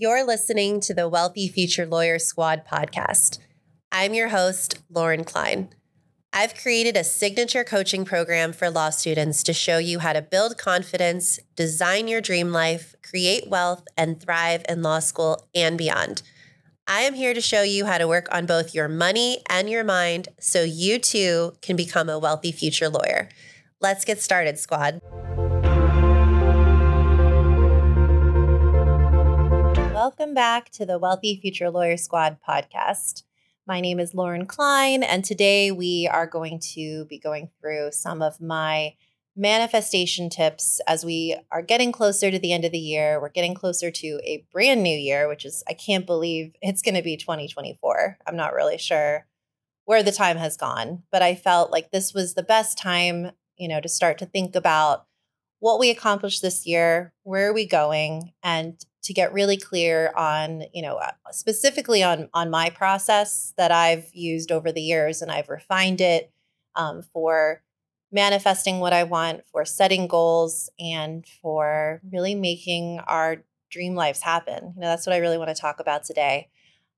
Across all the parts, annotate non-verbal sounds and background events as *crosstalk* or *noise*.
You're listening to the Wealthy Future Lawyer Squad podcast. I'm your host, Lauren Klein. I've created a signature coaching program for law students to show you how to build confidence, design your dream life, create wealth, and thrive in law school and beyond. I am here to show you how to work on both your money and your mind so you too can become a wealthy future lawyer. Let's get started, squad. Welcome back to the Wealthy Future Lawyer Squad podcast. My name is Lauren Klein, and today we are going to be going through some of my manifestation tips as we are getting closer to the end of the year. We're getting closer to a brand new year, which is, I can't believe it's going to be 2024. I'm not really sure where the time has gone, but I felt like this was the best time, you know, to start to think about what we accomplished this year, where are we going, and to get really clear on you know uh, specifically on on my process that i've used over the years and i've refined it um, for manifesting what i want for setting goals and for really making our dream lives happen. You know that's what i really want to talk about today.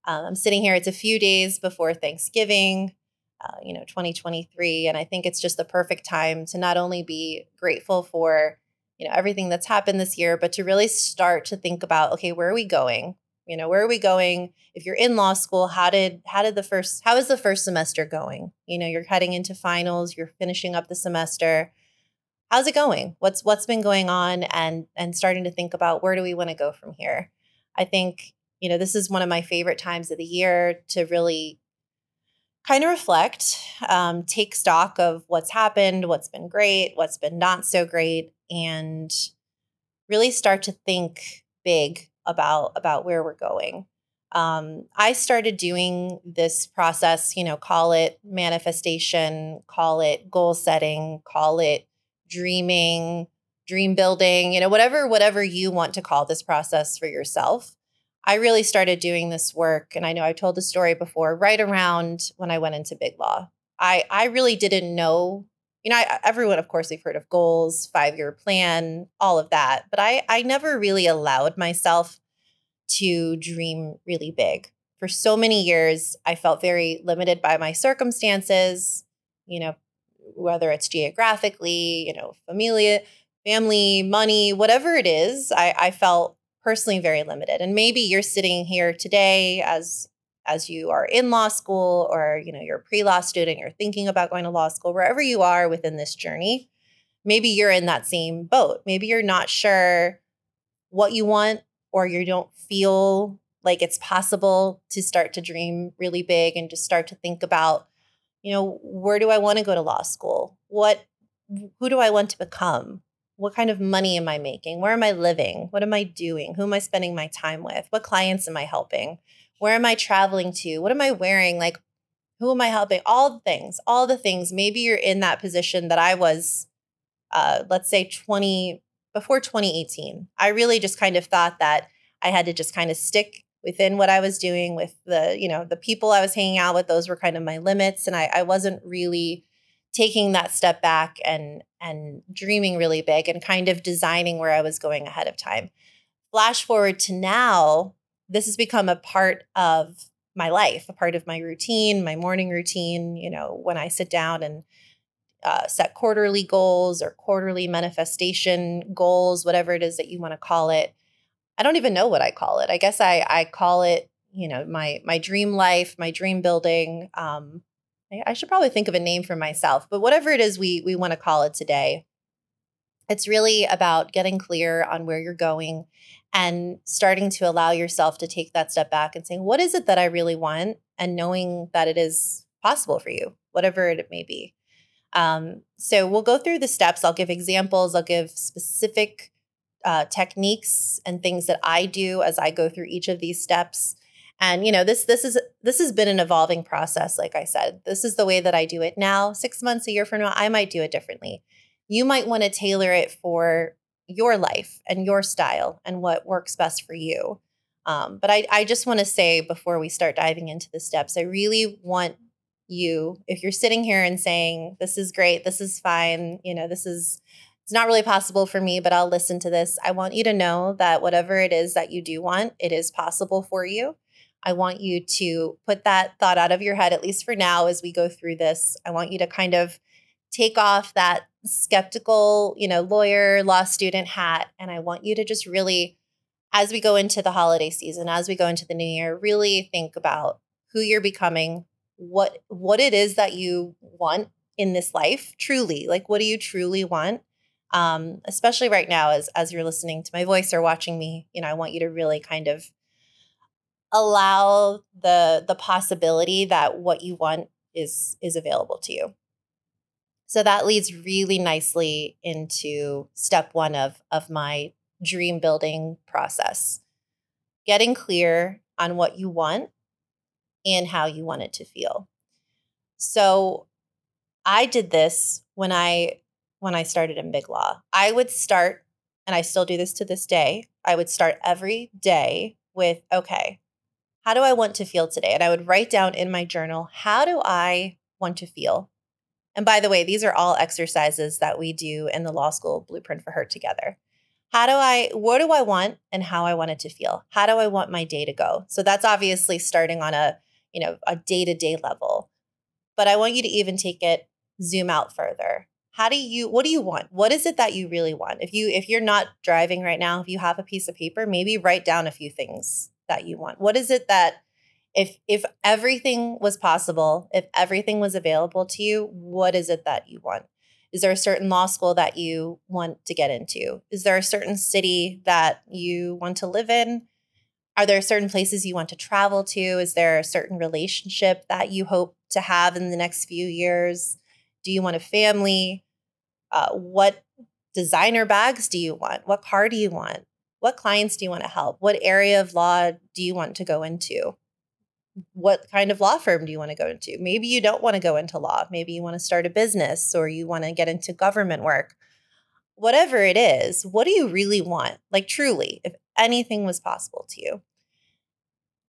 Um, i'm sitting here it's a few days before thanksgiving uh, you know 2023 and i think it's just the perfect time to not only be grateful for you know everything that's happened this year but to really start to think about okay where are we going? You know where are we going? If you're in law school how did how did the first how is the first semester going? You know you're heading into finals you're finishing up the semester. How's it going? What's what's been going on? And and starting to think about where do we want to go from here? I think you know this is one of my favorite times of the year to really kind of reflect, um, take stock of what's happened, what's been great, what's been not so great, and really start to think big about about where we're going. Um, I started doing this process, you know, call it manifestation, call it goal setting, call it dreaming, dream building, you know, whatever whatever you want to call this process for yourself. I really started doing this work, and I know I've told the story before, right around when I went into big law. I I really didn't know, you know, I, everyone, of course, we've heard of goals, five year plan, all of that, but I I never really allowed myself to dream really big. For so many years, I felt very limited by my circumstances, you know, whether it's geographically, you know, familia, family, money, whatever it is, I, I felt personally very limited. And maybe you're sitting here today as as you are in law school or you know you're a pre-law student, you're thinking about going to law school, wherever you are within this journey, maybe you're in that same boat. Maybe you're not sure what you want or you don't feel like it's possible to start to dream really big and just start to think about you know where do i want to go to law school what who do i want to become what kind of money am I making? Where am I living? What am I doing? Who am I spending my time with? What clients am I helping? Where am I traveling to? What am I wearing? Like, who am I helping? All the things, all the things. Maybe you're in that position that I was, uh, let's say 20, before 2018. I really just kind of thought that I had to just kind of stick within what I was doing with the, you know, the people I was hanging out with. Those were kind of my limits. And I, I wasn't really taking that step back and and dreaming really big and kind of designing where I was going ahead of time. Flash forward to now, this has become a part of my life, a part of my routine, my morning routine. You know, when I sit down and uh, set quarterly goals or quarterly manifestation goals, whatever it is that you want to call it. I don't even know what I call it. I guess I I call it, you know, my my dream life, my dream building. Um, I should probably think of a name for myself, but whatever it is we we want to call it today, it's really about getting clear on where you're going and starting to allow yourself to take that step back and saying, what is it that I really want? And knowing that it is possible for you, whatever it may be. Um, so we'll go through the steps. I'll give examples, I'll give specific uh, techniques and things that I do as I go through each of these steps and you know this this is this has been an evolving process like i said this is the way that i do it now 6 months a year from now i might do it differently you might want to tailor it for your life and your style and what works best for you um, but I, I just want to say before we start diving into the steps i really want you if you're sitting here and saying this is great this is fine you know this is it's not really possible for me, but I'll listen to this. I want you to know that whatever it is that you do want, it is possible for you. I want you to put that thought out of your head, at least for now, as we go through this. I want you to kind of take off that skeptical, you know, lawyer, law student hat. And I want you to just really, as we go into the holiday season, as we go into the new year, really think about who you're becoming, what what it is that you want in this life, truly. Like what do you truly want? Um, especially right now as as you're listening to my voice or watching me, you know, I want you to really kind of allow the the possibility that what you want is is available to you. So that leads really nicely into step one of, of my dream building process getting clear on what you want and how you want it to feel. So I did this when I when I started in Big Law. I would start and I still do this to this day. I would start every day with okay, how do I want to feel today? And I would write down in my journal, how do I want to feel? And by the way, these are all exercises that we do in the law school blueprint for her together. How do I, what do I want and how I want it to feel? How do I want my day to go? So that's obviously starting on a, you know, a day to day level. But I want you to even take it, zoom out further. How do you, what do you want? What is it that you really want? If you, if you're not driving right now, if you have a piece of paper, maybe write down a few things that you want. What is it that if if everything was possible, if everything was available to you, what is it that you want? Is there a certain law school that you want to get into? Is there a certain city that you want to live in? Are there certain places you want to travel to? Is there a certain relationship that you hope to have in the next few years? Do you want a family? Uh, what designer bags do you want? What car do you want? What clients do you want to help? What area of law do you want to go into? what kind of law firm do you want to go into? Maybe you don't want to go into law. Maybe you want to start a business or you want to get into government work. Whatever it is, what do you really want? Like, truly, if anything was possible to you.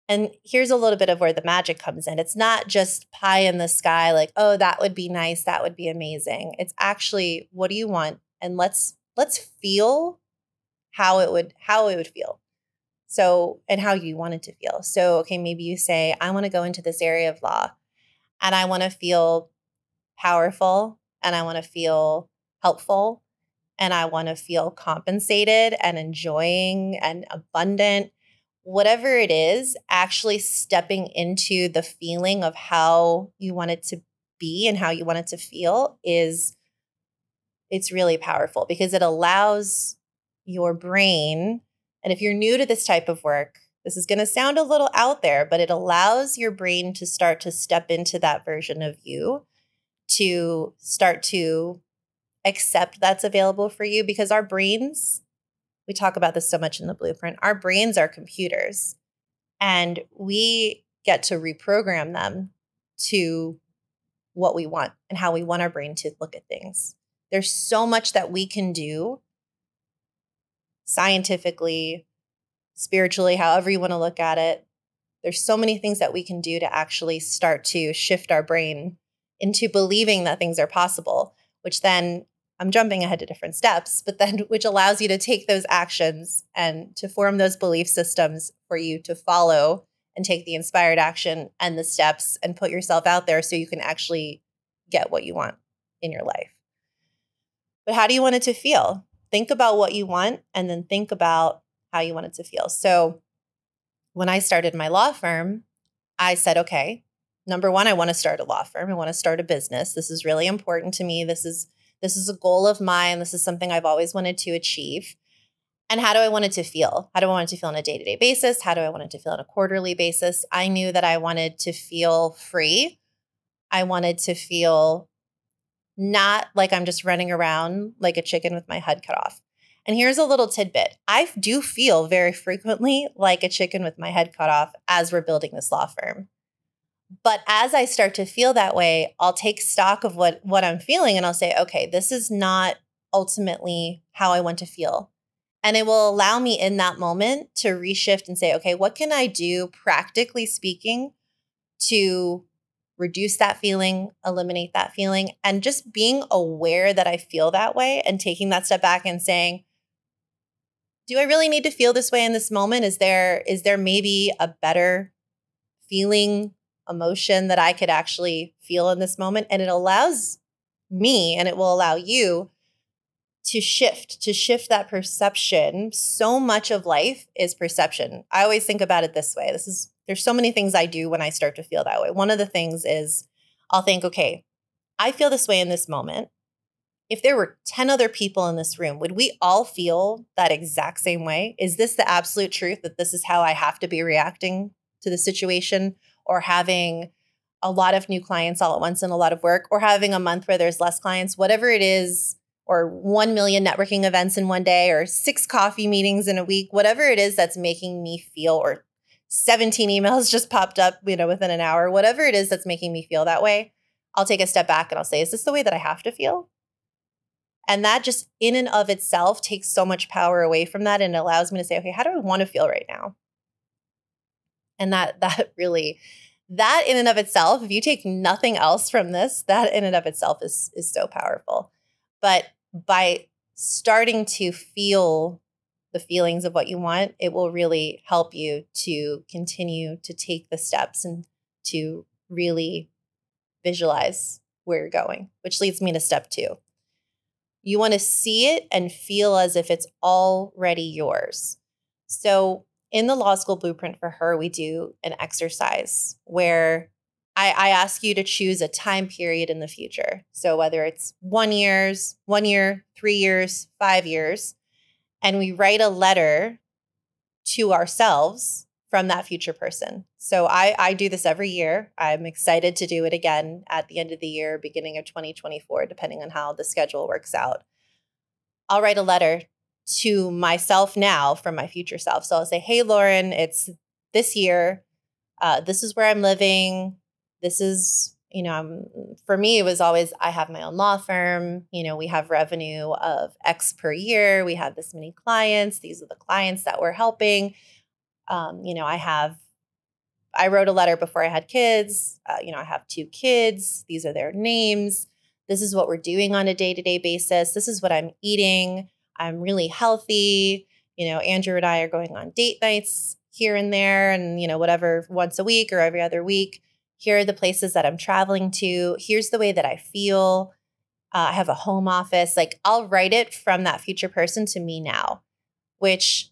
And here's a little bit of where the magic comes in. It's not just pie in the sky, like, oh, that would be nice, that would be amazing. It's actually, what do you want? And let's let's feel how it would how it would feel. So, and how you want it to feel. So, okay, maybe you say, I want to go into this area of law and I want to feel powerful and I want to feel helpful and I want to feel compensated and enjoying and abundant. Whatever it is, actually stepping into the feeling of how you want it to be and how you want it to feel is it's really powerful because it allows your brain and if you're new to this type of work, this is going to sound a little out there, but it allows your brain to start to step into that version of you, to start to accept that's available for you because our brains, we talk about this so much in the blueprint, our brains are computers and we get to reprogram them to what we want and how we want our brain to look at things. There's so much that we can do scientifically, spiritually, however you want to look at it. There's so many things that we can do to actually start to shift our brain into believing that things are possible, which then I'm jumping ahead to different steps, but then *laughs* which allows you to take those actions and to form those belief systems for you to follow and take the inspired action and the steps and put yourself out there so you can actually get what you want in your life. But how do you want it to feel? Think about what you want and then think about how you want it to feel. So when I started my law firm, I said, okay, number one, I want to start a law firm. I want to start a business. This is really important to me. This is this is a goal of mine. This is something I've always wanted to achieve. And how do I want it to feel? How do I want it to feel on a day-to-day basis? How do I want it to feel on a quarterly basis? I knew that I wanted to feel free. I wanted to feel not like I'm just running around like a chicken with my head cut off. And here's a little tidbit I do feel very frequently like a chicken with my head cut off as we're building this law firm. But as I start to feel that way, I'll take stock of what, what I'm feeling and I'll say, okay, this is not ultimately how I want to feel. And it will allow me in that moment to reshift and say, okay, what can I do, practically speaking, to reduce that feeling, eliminate that feeling, and just being aware that I feel that way and taking that step back and saying, do I really need to feel this way in this moment? Is there is there maybe a better feeling, emotion that I could actually feel in this moment? And it allows me and it will allow you to shift, to shift that perception. So much of life is perception. I always think about it this way. This is there's so many things I do when I start to feel that way. One of the things is I'll think, okay, I feel this way in this moment. If there were 10 other people in this room, would we all feel that exact same way? Is this the absolute truth that this is how I have to be reacting to the situation or having a lot of new clients all at once and a lot of work or having a month where there's less clients, whatever it is, or 1 million networking events in one day or six coffee meetings in a week, whatever it is that's making me feel or 17 emails just popped up, you know, within an hour, whatever it is that's making me feel that way, I'll take a step back and I'll say, is this the way that I have to feel? And that just in and of itself takes so much power away from that and allows me to say, okay, how do I want to feel right now? And that *laughs* that really that in and of itself, if you take nothing else from this, that in and of itself is is so powerful. But by starting to feel the feelings of what you want, it will really help you to continue to take the steps and to really visualize where you're going, which leads me to step two. You want to see it and feel as if it's already yours. So, in the law school blueprint for her, we do an exercise where I, I ask you to choose a time period in the future. So whether it's one years, one year, three years, five years, and we write a letter to ourselves from that future person. So I, I do this every year. I'm excited to do it again at the end of the year, beginning of 2024, depending on how the schedule works out. I'll write a letter to myself now from my future self. So I'll say, Hey, Lauren, it's this year. Uh, this is where I'm living. This is, you know, I'm, for me, it was always I have my own law firm. You know, we have revenue of X per year. We have this many clients. These are the clients that we're helping. Um, you know, I have, I wrote a letter before I had kids. Uh, you know, I have two kids. These are their names. This is what we're doing on a day to day basis. This is what I'm eating. I'm really healthy. You know, Andrew and I are going on date nights here and there and, you know, whatever once a week or every other week. Here are the places that I'm traveling to. Here's the way that I feel. Uh, I have a home office. Like I'll write it from that future person to me now, which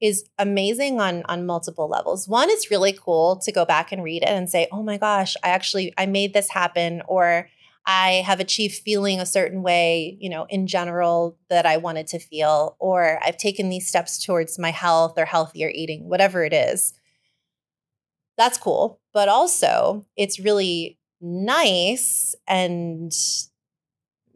is amazing on on multiple levels. One, it's really cool to go back and read it and say, "Oh my gosh, I actually I made this happen," or I have achieved feeling a certain way, you know, in general that I wanted to feel, or I've taken these steps towards my health or healthier eating, whatever it is. That's cool. But also, it's really nice and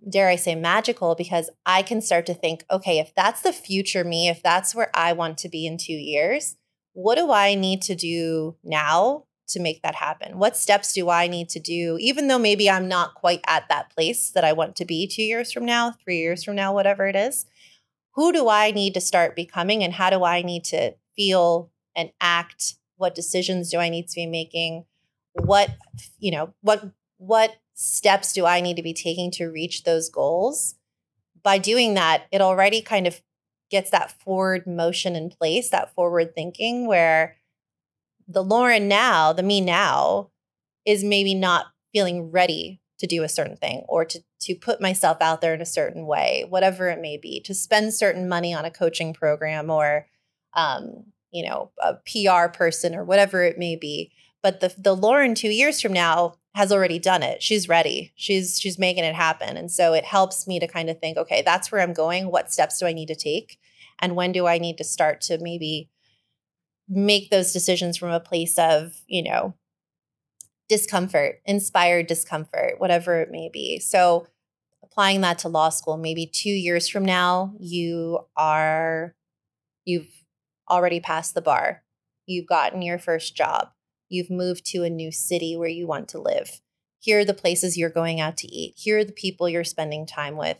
dare I say magical because I can start to think, okay, if that's the future me, if that's where I want to be in two years, what do I need to do now to make that happen? What steps do I need to do, even though maybe I'm not quite at that place that I want to be two years from now, three years from now, whatever it is? Who do I need to start becoming, and how do I need to feel and act? What decisions do I need to be making? What, you know, what, what steps do I need to be taking to reach those goals? By doing that, it already kind of gets that forward motion in place, that forward thinking where the Lauren now, the me now, is maybe not feeling ready to do a certain thing or to to put myself out there in a certain way, whatever it may be, to spend certain money on a coaching program or um, you know, a PR person or whatever it may be. But the the Lauren two years from now has already done it. She's ready. She's she's making it happen. And so it helps me to kind of think, okay, that's where I'm going. What steps do I need to take? And when do I need to start to maybe make those decisions from a place of, you know, discomfort, inspired discomfort, whatever it may be. So, applying that to law school, maybe two years from now, you are, you've already passed the bar. You've gotten your first job. You've moved to a new city where you want to live. Here are the places you're going out to eat. Here are the people you're spending time with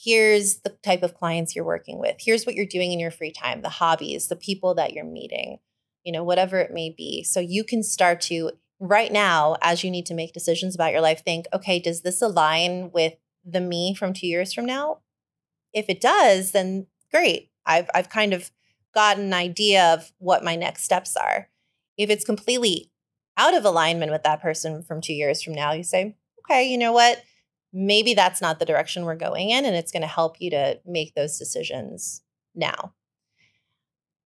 here's the type of clients you're working with here's what you're doing in your free time the hobbies the people that you're meeting you know whatever it may be so you can start to right now, as you need to make decisions about your life, think, okay, does this align with the me from two years from now? If it does, then great. I've I've kind of got an idea of what my next steps are. If it's completely out of alignment with that person from two years from now, you say, okay, you know what? Maybe that's not the direction we're going in, and it's going to help you to make those decisions now.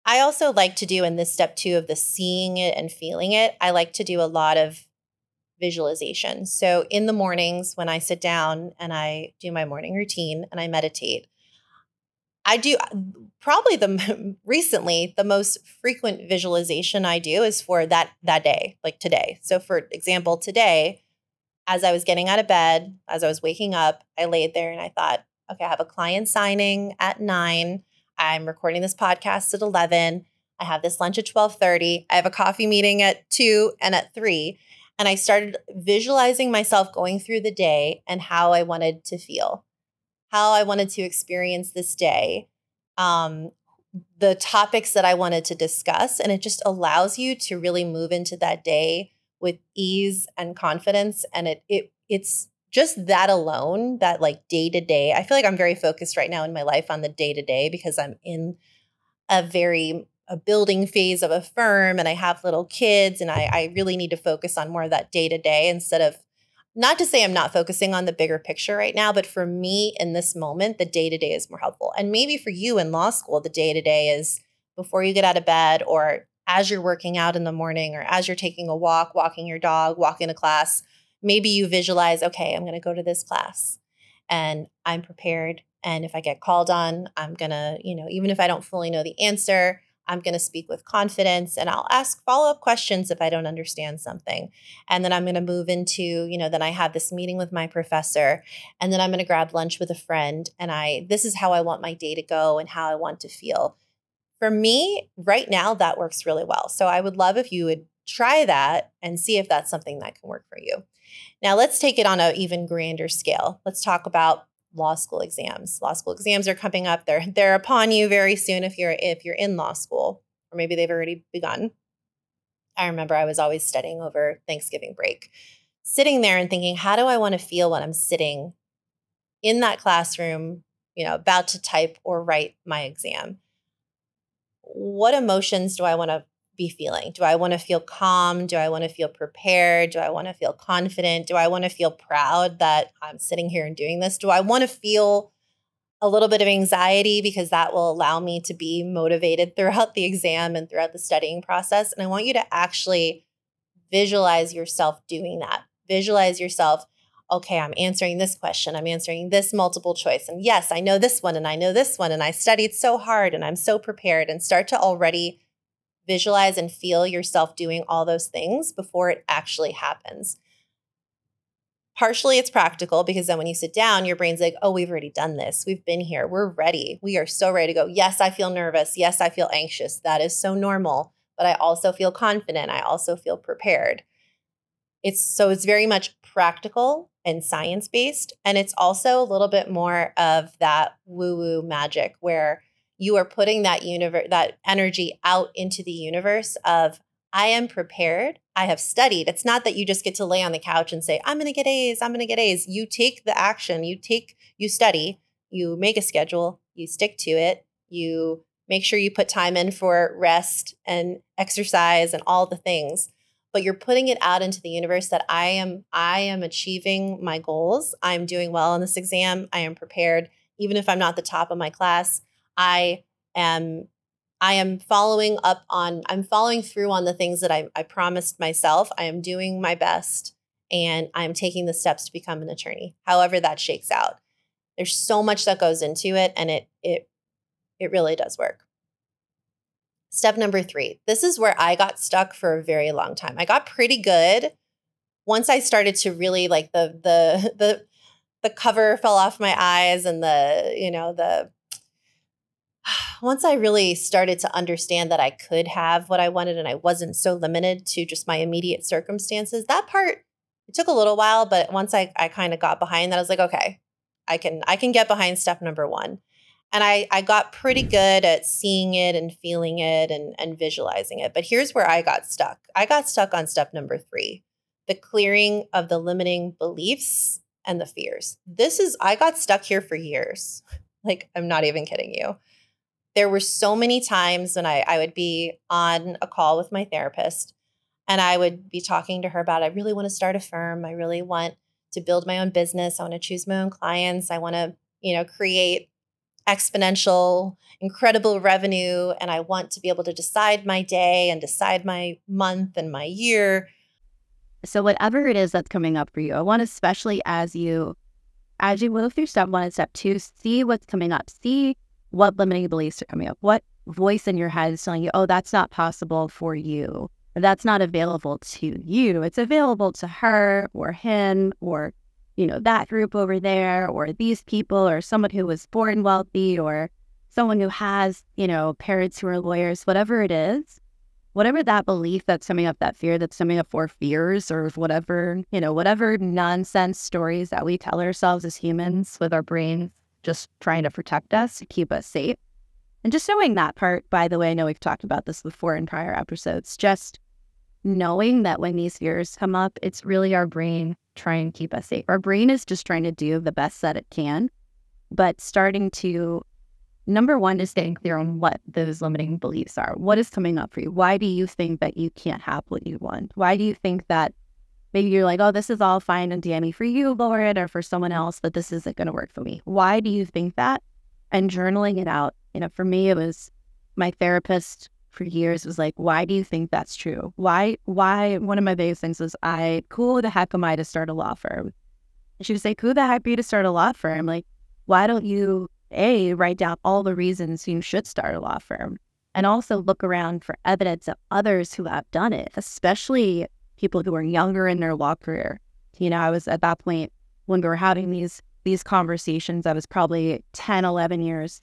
I also like to do in this step two of the seeing it and feeling it, I like to do a lot of visualization. So in the mornings when I sit down and I do my morning routine and I meditate, I do probably the *laughs* recently the most frequent visualization I do is for that that day, like today. So for example, today as I was getting out of bed, as I was waking up, I laid there and I thought, okay, I have a client signing at 9. I'm recording this podcast at 11. I have this lunch at 12:30. I have a coffee meeting at 2 and at 3. And I started visualizing myself going through the day and how I wanted to feel, how I wanted to experience this day, um, the topics that I wanted to discuss. And it just allows you to really move into that day with ease and confidence. And it it it's just that alone, that like day to day, I feel like I'm very focused right now in my life on the day to day because I'm in a very a building phase of a firm and I have little kids and I, I really need to focus on more of that day to day instead of not to say I'm not focusing on the bigger picture right now, but for me in this moment, the day to day is more helpful. And maybe for you in law school, the day to day is before you get out of bed or as you're working out in the morning or as you're taking a walk, walking your dog, walking to class maybe you visualize, okay, I'm going to go to this class and I'm prepared. And if I get called on, I'm going to, you know, even if I don't fully know the answer, I'm going to speak with confidence and I'll ask follow up questions if I don't understand something. And then I'm going to move into, you know, then I have this meeting with my professor and then I'm going to grab lunch with a friend. And I, this is how I want my day to go and how I want to feel. For me, right now, that works really well. So I would love if you would try that and see if that's something that can work for you. Now, let's take it on an even grander scale. Let's talk about law school exams. Law school exams are coming up. They're they're upon you very soon if you're if you're in law school, or maybe they've already begun. I remember I was always studying over Thanksgiving break, sitting there and thinking, how do I want to feel when I'm sitting in that classroom, you know, about to type or write my exam? What emotions do I want to be feeling? Do I want to feel calm? Do I want to feel prepared? Do I want to feel confident? Do I want to feel proud that I'm sitting here and doing this? Do I want to feel a little bit of anxiety because that will allow me to be motivated *laughs* throughout the exam and throughout the studying process? And I want you to actually visualize yourself doing that. Visualize yourself okay, I'm answering this question, I'm answering this multiple choice. And yes, I know this one and I know this one and I studied so hard and I'm so prepared and start to already visualize and feel yourself doing all those things before it actually happens. Partially, it's practical because then when you sit down, your brain's like, oh, we've already done this. We've been here. We're ready. We are so ready to go. Yes, I feel nervous. Yes, I feel anxious. That is so normal. But I also feel confident. I also feel prepared. It's so it's very much practical and science based. And it's also a little bit more of that woo woo magic where you are putting that universe that energy out into the universe of I am prepared. I have studied. It's not that you just get to lay on the couch and say, I'm going to get A's, I'm going to get A's. You take the action, you take, you study, you make a schedule, you stick to it, you make sure you put time in for rest and exercise and all the things. But you're putting it out into the universe that I am, I am achieving my goals. I'm doing well on this exam. I am prepared, even if I'm not the top of my class. I am I am following up on I'm following through on the things that I, I promised myself. I am doing my best and I'm taking the steps to become an attorney, however that shakes out. There's so much that goes into it and it it it really does work. Step number three. This is where I got stuck for a very long time. I got pretty good once I started to really like the the *laughs* the the cover fell off my eyes and the you know the *sighs* once I really started to understand that I could have what I wanted and I wasn't so limited to just my immediate circumstances, that part it took a little while, but once I, I kind of got behind that, I was like, okay, I can I can get behind step number one. and I, I got pretty good at seeing it and feeling it and, and visualizing it. But here's where I got stuck. I got stuck on step number three the clearing of the limiting beliefs and the fears. This is, I got stuck here for years. *laughs* Like, I'm not even kidding you. There were so many times when I, I would be on a call with my therapist and I would be talking to her about, I really want to start a firm. I really want to build my own business. I want to choose my own clients. I want to, you know, create exponential, incredible revenue. And I want to be able to decide my day and decide my month and my year so whatever it is that's coming up for you, I want especially as you as you move through step one and step two, see what's coming up. See what limiting beliefs are coming up. What voice in your head is telling you, oh, that's not possible for you. Or that's not available to you. It's available to her or him or, you know, that group over there or these people or someone who was born wealthy or someone who has, you know, parents who are lawyers, whatever it is whatever that belief that's coming up, that fear that's coming up for fears or whatever, you know, whatever nonsense stories that we tell ourselves as humans with our brains just trying to protect us, to keep us safe. And just knowing that part, by the way, I know we've talked about this before in prior episodes, just knowing that when these fears come up, it's really our brain trying to keep us safe. Our brain is just trying to do the best that it can, but starting to number one is staying clear on what those limiting beliefs are. What is coming up for you? Why do you think that you can't have what you want? Why do you think that maybe you're like, oh, this is all fine and dandy for you, Lauren, or for someone mm-hmm. else, but this isn't going to work for me? Why do you think that? And journaling it out. You know, for me, it was my therapist for years was like, why do you think that's true? Why, why, one of my biggest things was, I, who the heck am I to start a law firm? And she was like, who the heck are you to start a law firm? Like, why don't you a, write down all the reasons you should start a law firm and also look around for evidence of others who have done it, especially people who are younger in their law career. You know, I was at that point when we were having these these conversations, I was probably 10, 11 years,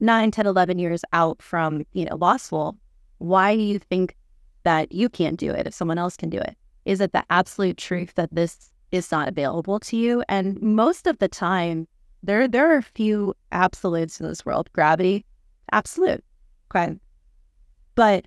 9, 10, 11 years out from, you know, law school. Why do you think that you can't do it if someone else can do it? Is it the absolute truth that this is not available to you? And most of the time, there there are a few absolutes in this world. Gravity, absolute. Okay. But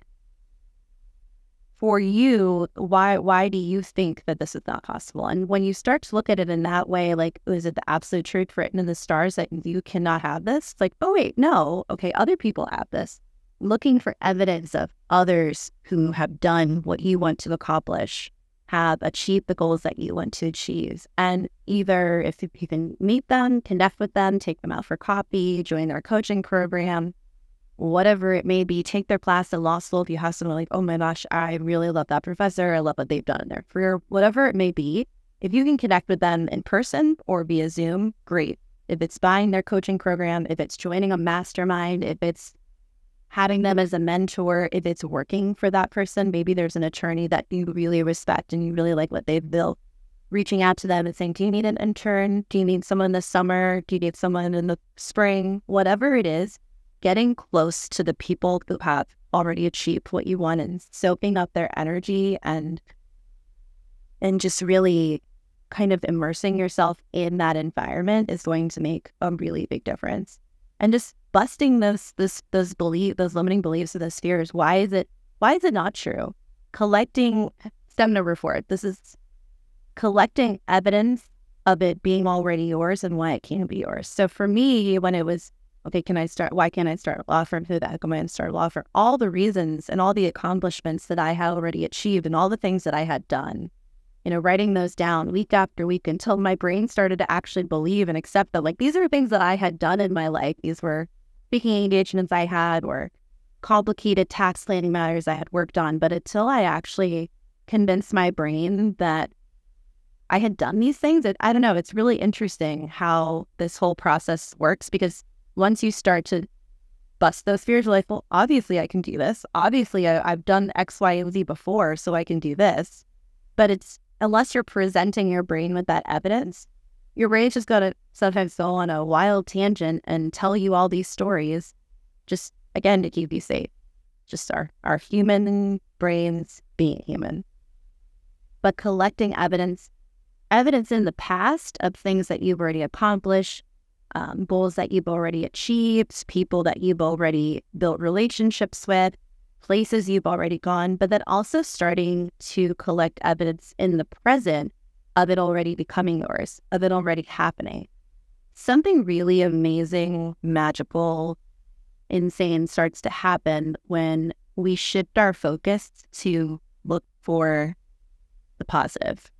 for you, why why do you think that this is not possible? And when you start to look at it in that way, like, is it the absolute truth written in the stars that you cannot have this? It's like, oh wait, no, okay, other people have this. Looking for evidence of others who have done what you want to accomplish have achieved the goals that you want to achieve. And either if you can meet them, connect with them, take them out for coffee, join their coaching program, whatever it may be, take their class at law school. If you have someone like, oh my gosh, I really love that professor, I love what they've done in their career, whatever it may be, if you can connect with them in person or via Zoom, great. If it's buying their coaching program, if it's joining a mastermind, if it's having them as a mentor if it's working for that person. Maybe there's an attorney that you really respect and you really like what they've built. Reaching out to them and saying, Do you need an intern? Do you need someone this summer? Do you need someone in the spring? Whatever it is, getting close to the people who have already achieved what you want and soaking up their energy and and just really kind of immersing yourself in that environment is going to make a really big difference. And just busting those this those belief those limiting beliefs or those fears. Why is it why is it not true? Collecting step number four. This is collecting evidence of it being already yours and why it can't be yours. So for me, when it was okay, can I start? Why can't I start a law firm? Who the heck am I going to start a law firm? All the reasons and all the accomplishments that I had already achieved and all the things that I had done you know, writing those down week after week until my brain started to actually believe and accept that, like, these are things that I had done in my life. These were speaking engagements I had or complicated tax planning matters I had worked on. But until I actually convinced my brain that I had done these things, it, I don't know, it's really interesting how this whole process works because once you start to bust those fears, like, well, obviously I can do this. Obviously I, I've done X, Y, and Z before, so I can do this. But it's unless you're presenting your brain with that evidence, your brain's just to sometimes go on a wild tangent and tell you all these stories, just again to keep you safe. Just our, our human brains being human. But collecting evidence, evidence in the past of things that you've already accomplished, um, goals that you've already achieved, people that you've already built relationships with, places you've already gone, but then also starting to collect evidence in the present of it already becoming yours, of it already happening. Something really amazing, magical, insane starts to happen when we shift our focus to look for the positive.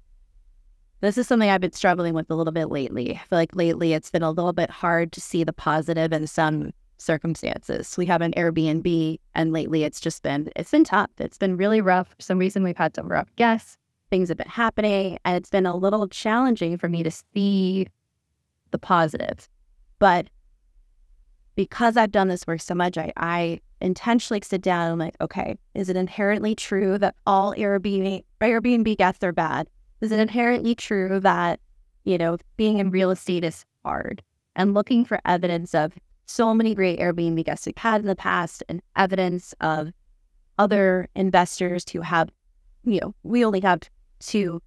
This is something I've been struggling with a little bit lately. I feel like lately it's been a little bit hard to see the positive in some circumstances. We have an Airbnb and lately it's just been it's been tough. It's been really rough. For some reason we've had some rough guests. Things have been happening and it's been a little challenging for me to see the positive. But because I've done this work so much, I, I intentionally sit down and I'm like, okay, is it inherently true that all Airbnb Airbnb guests are bad? Is it inherently true that, you know, being in real estate is hard? And looking for evidence of so many great Airbnb guests we've had in the past and evidence of other investors who have, you know, we only have two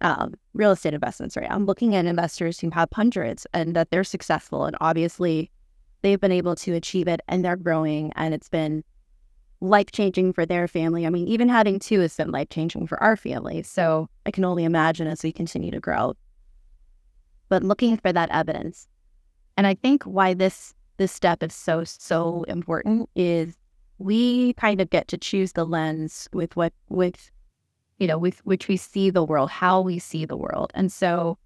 um, real estate investments right I'm looking at investors who have hundreds and that they're successful. And obviously, they've been able to achieve it and they're growing and it's been life changing for their family. I mean, even having two has been life changing for our family. So I can only imagine as we continue to grow. But looking for that evidence. And I think why this this step is so, so important is we kind of get to choose the lens with what with you know, with which we see the world, how we see the world. And so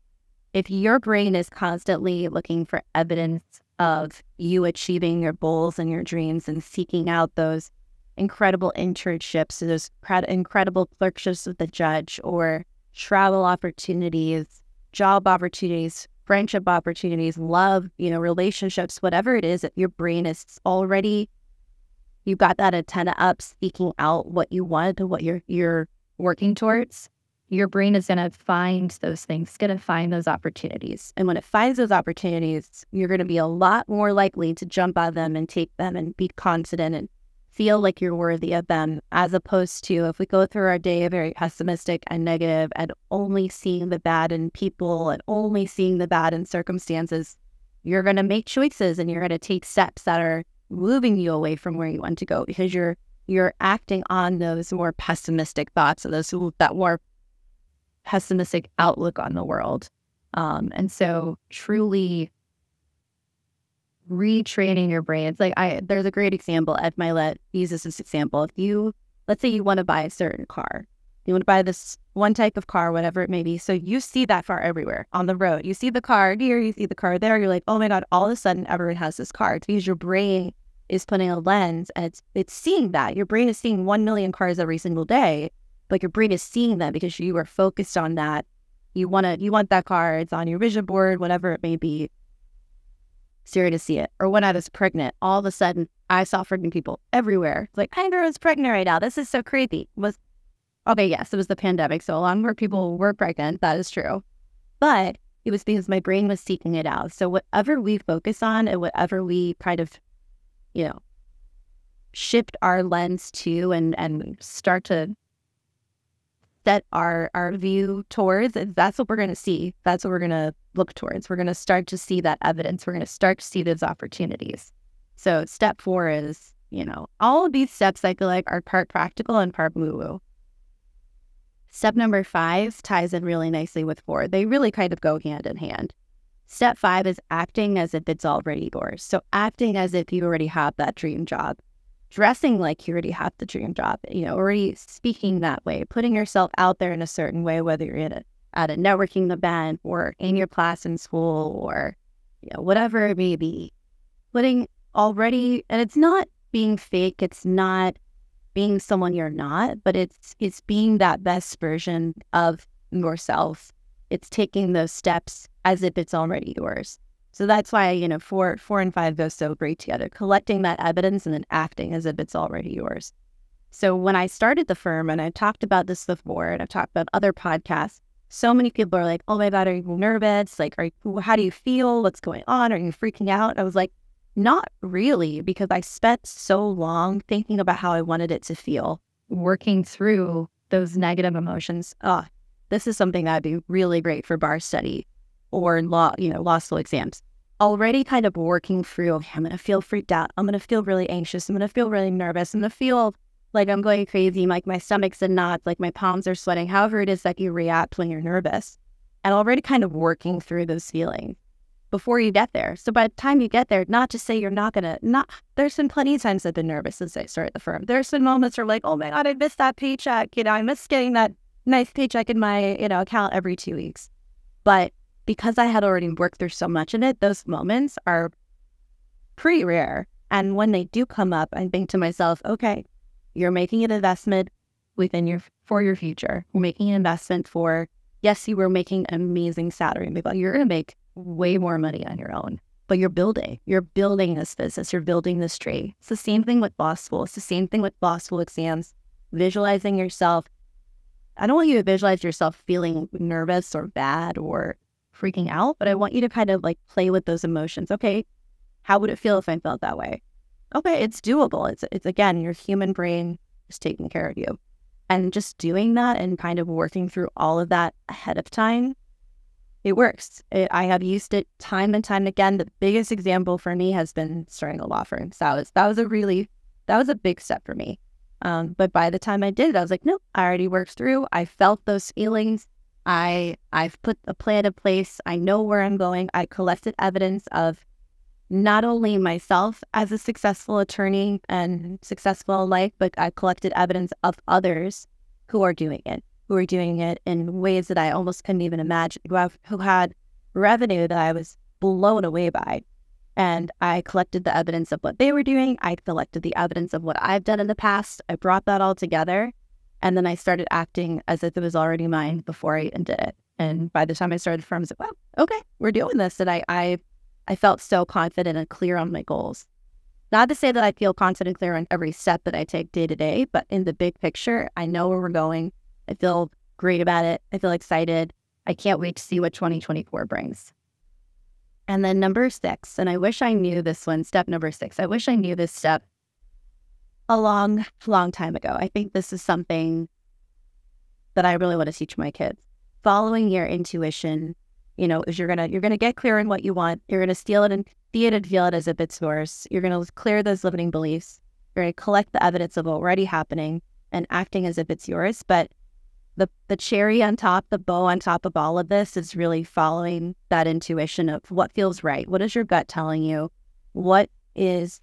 if your brain is constantly looking for evidence of you achieving your goals and your dreams and seeking out those incredible internships, those incredible clerkships with the judge, or travel opportunities, job opportunities, friendship opportunities, love, you know, relationships, whatever it is that your brain is already you've got that antenna up seeking out what you want and what you're you're working towards your brain is going to find those things, it's going to find those opportunities. And when it finds those opportunities, you're going to be a lot more likely to jump on them and take them and be confident and feel like you're worthy of them, as opposed to if we go through our day very pessimistic and negative and only seeing the bad in people and only seeing the bad in circumstances, you're going to make choices and you're going to take steps that are moving you away from where you want to go because you're you're acting on those more pessimistic thoughts and those that more pessimistic outlook on the world. Um, and so truly retraining your brain. It's like I there's a great example. Ed Mylett uses this example. If you let's say you want to buy a certain car, you want to buy this one type of car, whatever it may be. So you see that car everywhere on the road. You see the car here, you see the car there. You're like, oh my god! All of a sudden, everyone has this car. It's because your brain is putting a lens and it's it's seeing that. Your brain is seeing one million cars every single day but your brain is seeing that because you are focused on that. You want to, you want that car. It's on your vision board, whatever it may be. You're to see it. Or when I was pregnant, all of a sudden I saw pregnant people everywhere. It's like, everyone's pregnant right now. This is so. It was okay? Yes, it was the pandemic, so a lot more people were pregnant. That is true, but it was because my brain was seeking it out. So whatever we focus on and whatever we kind of, you know, shift our lens to and and start to set our our view towards that's what we're going to see. That's what we're going to look towards. We're going to start to see that evidence. We're going to start to see those opportunities. So step four is you know all of these steps i feel like are part practical and part woo woo step number five ties in really nicely with four. They really kind of go hand in hand. Step five is acting as if it's already yours. So acting as if you already have that dream job dressing like you already have the dream job, you know, already speaking that way, putting yourself out there in a certain way, whether you're in a, at a networking event or in your class in school or, you know, whatever it may be, putting already, and it's not being fake, it's not being someone you're not, but it's, it's being that best version of yourself. It's taking those steps as if it's already yours. So that's why, you know, four, four and five go so great together, collecting that evidence and then acting as if it's already yours. So when I started the firm, and I talked about this before, and I've talked about other podcasts, so many people are like, "Oh my god, are you nervous? Like, are you, how do you feel? What's going on? Are you freaking out?" I was like, "Not really," because I spent so long thinking about how I wanted it to feel, working through those negative emotions. Oh, this is something that'd be really great for bar study or in law, you know, law school exams. already kind of working through, okay, I'm going to feel freaked out. I'm going to feel really anxious. I'm going to feel really nervous. I'm going to feel like I'm going crazy, like my stomach's in knots, like my palms are sweating, however it is that you react when you're nervous. And already kind of working through those feelings before you get there. So by the time you get there, not to say you're not gonna not there's been plenty of times I've been nervous since I started the firm. There's been moments where like, oh my god, I missed that paycheck. You know, I miss getting that nice paycheck in my, you know, account every two weeks. But because I had already worked through so much in it, those moments are pretty rare. And when they do come up, I think to myself, okay, you're making an investment within your for your future. You're making an investment for yes, you were making amazing salary, but you're gonna make way more money on your own. But you're building, you're building this business, you're building this tree. It's the same thing with law school. It's the same thing with law school exams. Visualizing yourself. I don't want you to visualize yourself feeling nervous or bad or freaking out, but I want you to kind of like play with those emotions. Okay, how would it feel if I felt that way? Okay, it's doable. It's it's again your human brain is taking care of you. And just doing that and kind of working through all of that ahead of time, it works. It, I have used it time and time again. The biggest example for me has been starting a law firm. So that was that was a really that was a big step for me. Um, but by the time I did it, I was like, nope, I already worked through. I felt those feelings. I I've put a plan in place. I know where I'm going. I collected evidence of not only myself as a successful attorney and successful life, but I collected evidence of others who are doing it, who are doing it in ways that I almost couldn't even imagine, who have who had revenue that I was blown away by. And I collected the evidence of what they were doing. I collected the evidence of what I've done in the past. I brought that all together and then I started acting as if it was already mine before I even did it. And by the time I started the firm, I was like, wow, okay, we're doing this. And I, I, I felt so confident and clear on my goals. Not to say that I feel confident and clear on every step that I take day to day, but in the big picture, I know where we're going. I feel great about it. I feel excited. I can't wait to see what 2024 brings. And then number six, and I wish I knew this one, step number six. I wish I knew this step a long, long time ago. I think this is something that I really want to teach my kids. Following your intuition, you know, is you're gonna you're gonna get clear on what you want. You're gonna steal it and see it and feel it as if it's yours. You're gonna clear those limiting beliefs. You're gonna collect the evidence of already happening and acting as if it's yours. But the the cherry on top, the bow on top of all of this is really following that intuition of what feels right. What is your gut telling you? What is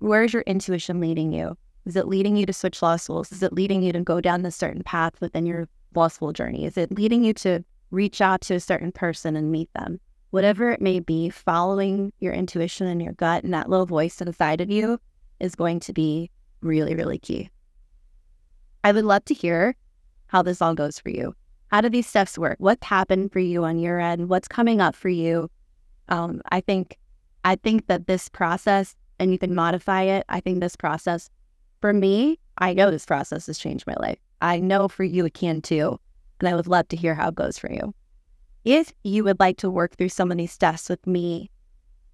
where is your intuition leading you? Is it leading you to switch law schools? Is it leading you to go down this certain path within your law school journey? Is it leading you to reach out to a certain person and meet them? Whatever it may be, following your intuition and your gut and that little voice inside of you is going to be really, really key. I would love to hear how this all goes for you. How do these steps work? What's happened for you on your end? What's coming up for you? Um, I think, I think that this process and you can modify it. I think this process, for me, I know this process has changed my life. I know for you it can too. And I would love to hear how it goes for you. If you would like to work through some of these steps with me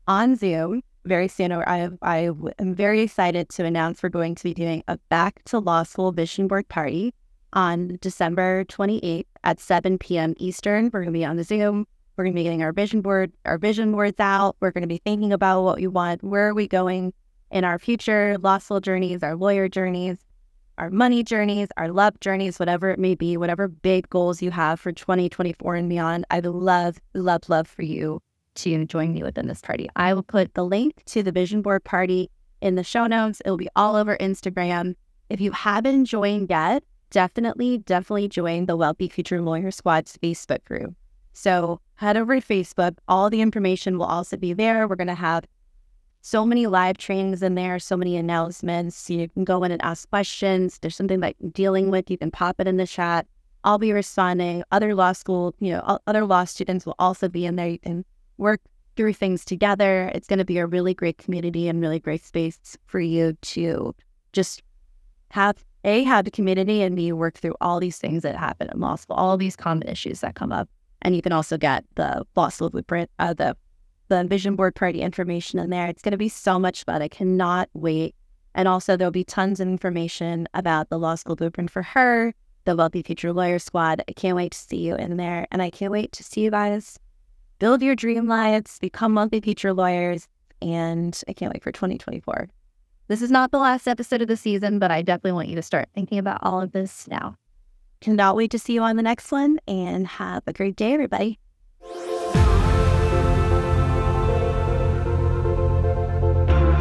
on Zoom very soon, I, I am very excited to announce we're going to be doing a back to law school vision board party on December 28th at 7 p.m. Eastern. We're going to be on the Zoom. We're going to be getting our vision board, our vision boards out. We're going to be thinking about what we want. Where are we going in our future law school journeys, our lawyer journeys, our money journeys, our love journeys, whatever it may be, whatever big goals you have for 2024 and beyond. I'd love, love, love for you to join me within this party. I will put the link to the vision board party in the show notes. It'll be all over Instagram. If you haven't joined yet, definitely, definitely join the Wealthy Future Lawyer Squad's Facebook group. So head over to Facebook. All the information will also be there. We're going to have so many live trainings in there, so many announcements. You can go in and ask questions. There's something that you're dealing with, you can pop it in the chat. I'll be responding. Other law school, you know, other law students will also be in there. You can work through things together. It's going to be a really great community and really great space for you to just have a have the community and b work through all these things that happen in law school, all these common issues that come up. And you can also get the fossil blueprint, uh, the the vision board party information in there. It's going to be so much fun. I cannot wait. And also, there'll be tons of information about the law school blueprint for her, the Wealthy Future Lawyer Squad. I can't wait to see you in there. And I can't wait to see you guys build your dream lives, become wealthy future lawyers. And I can't wait for 2024. This is not the last episode of the season, but I definitely want you to start thinking about all of this now. Cannot wait to see you on the next one and have a great day, everybody.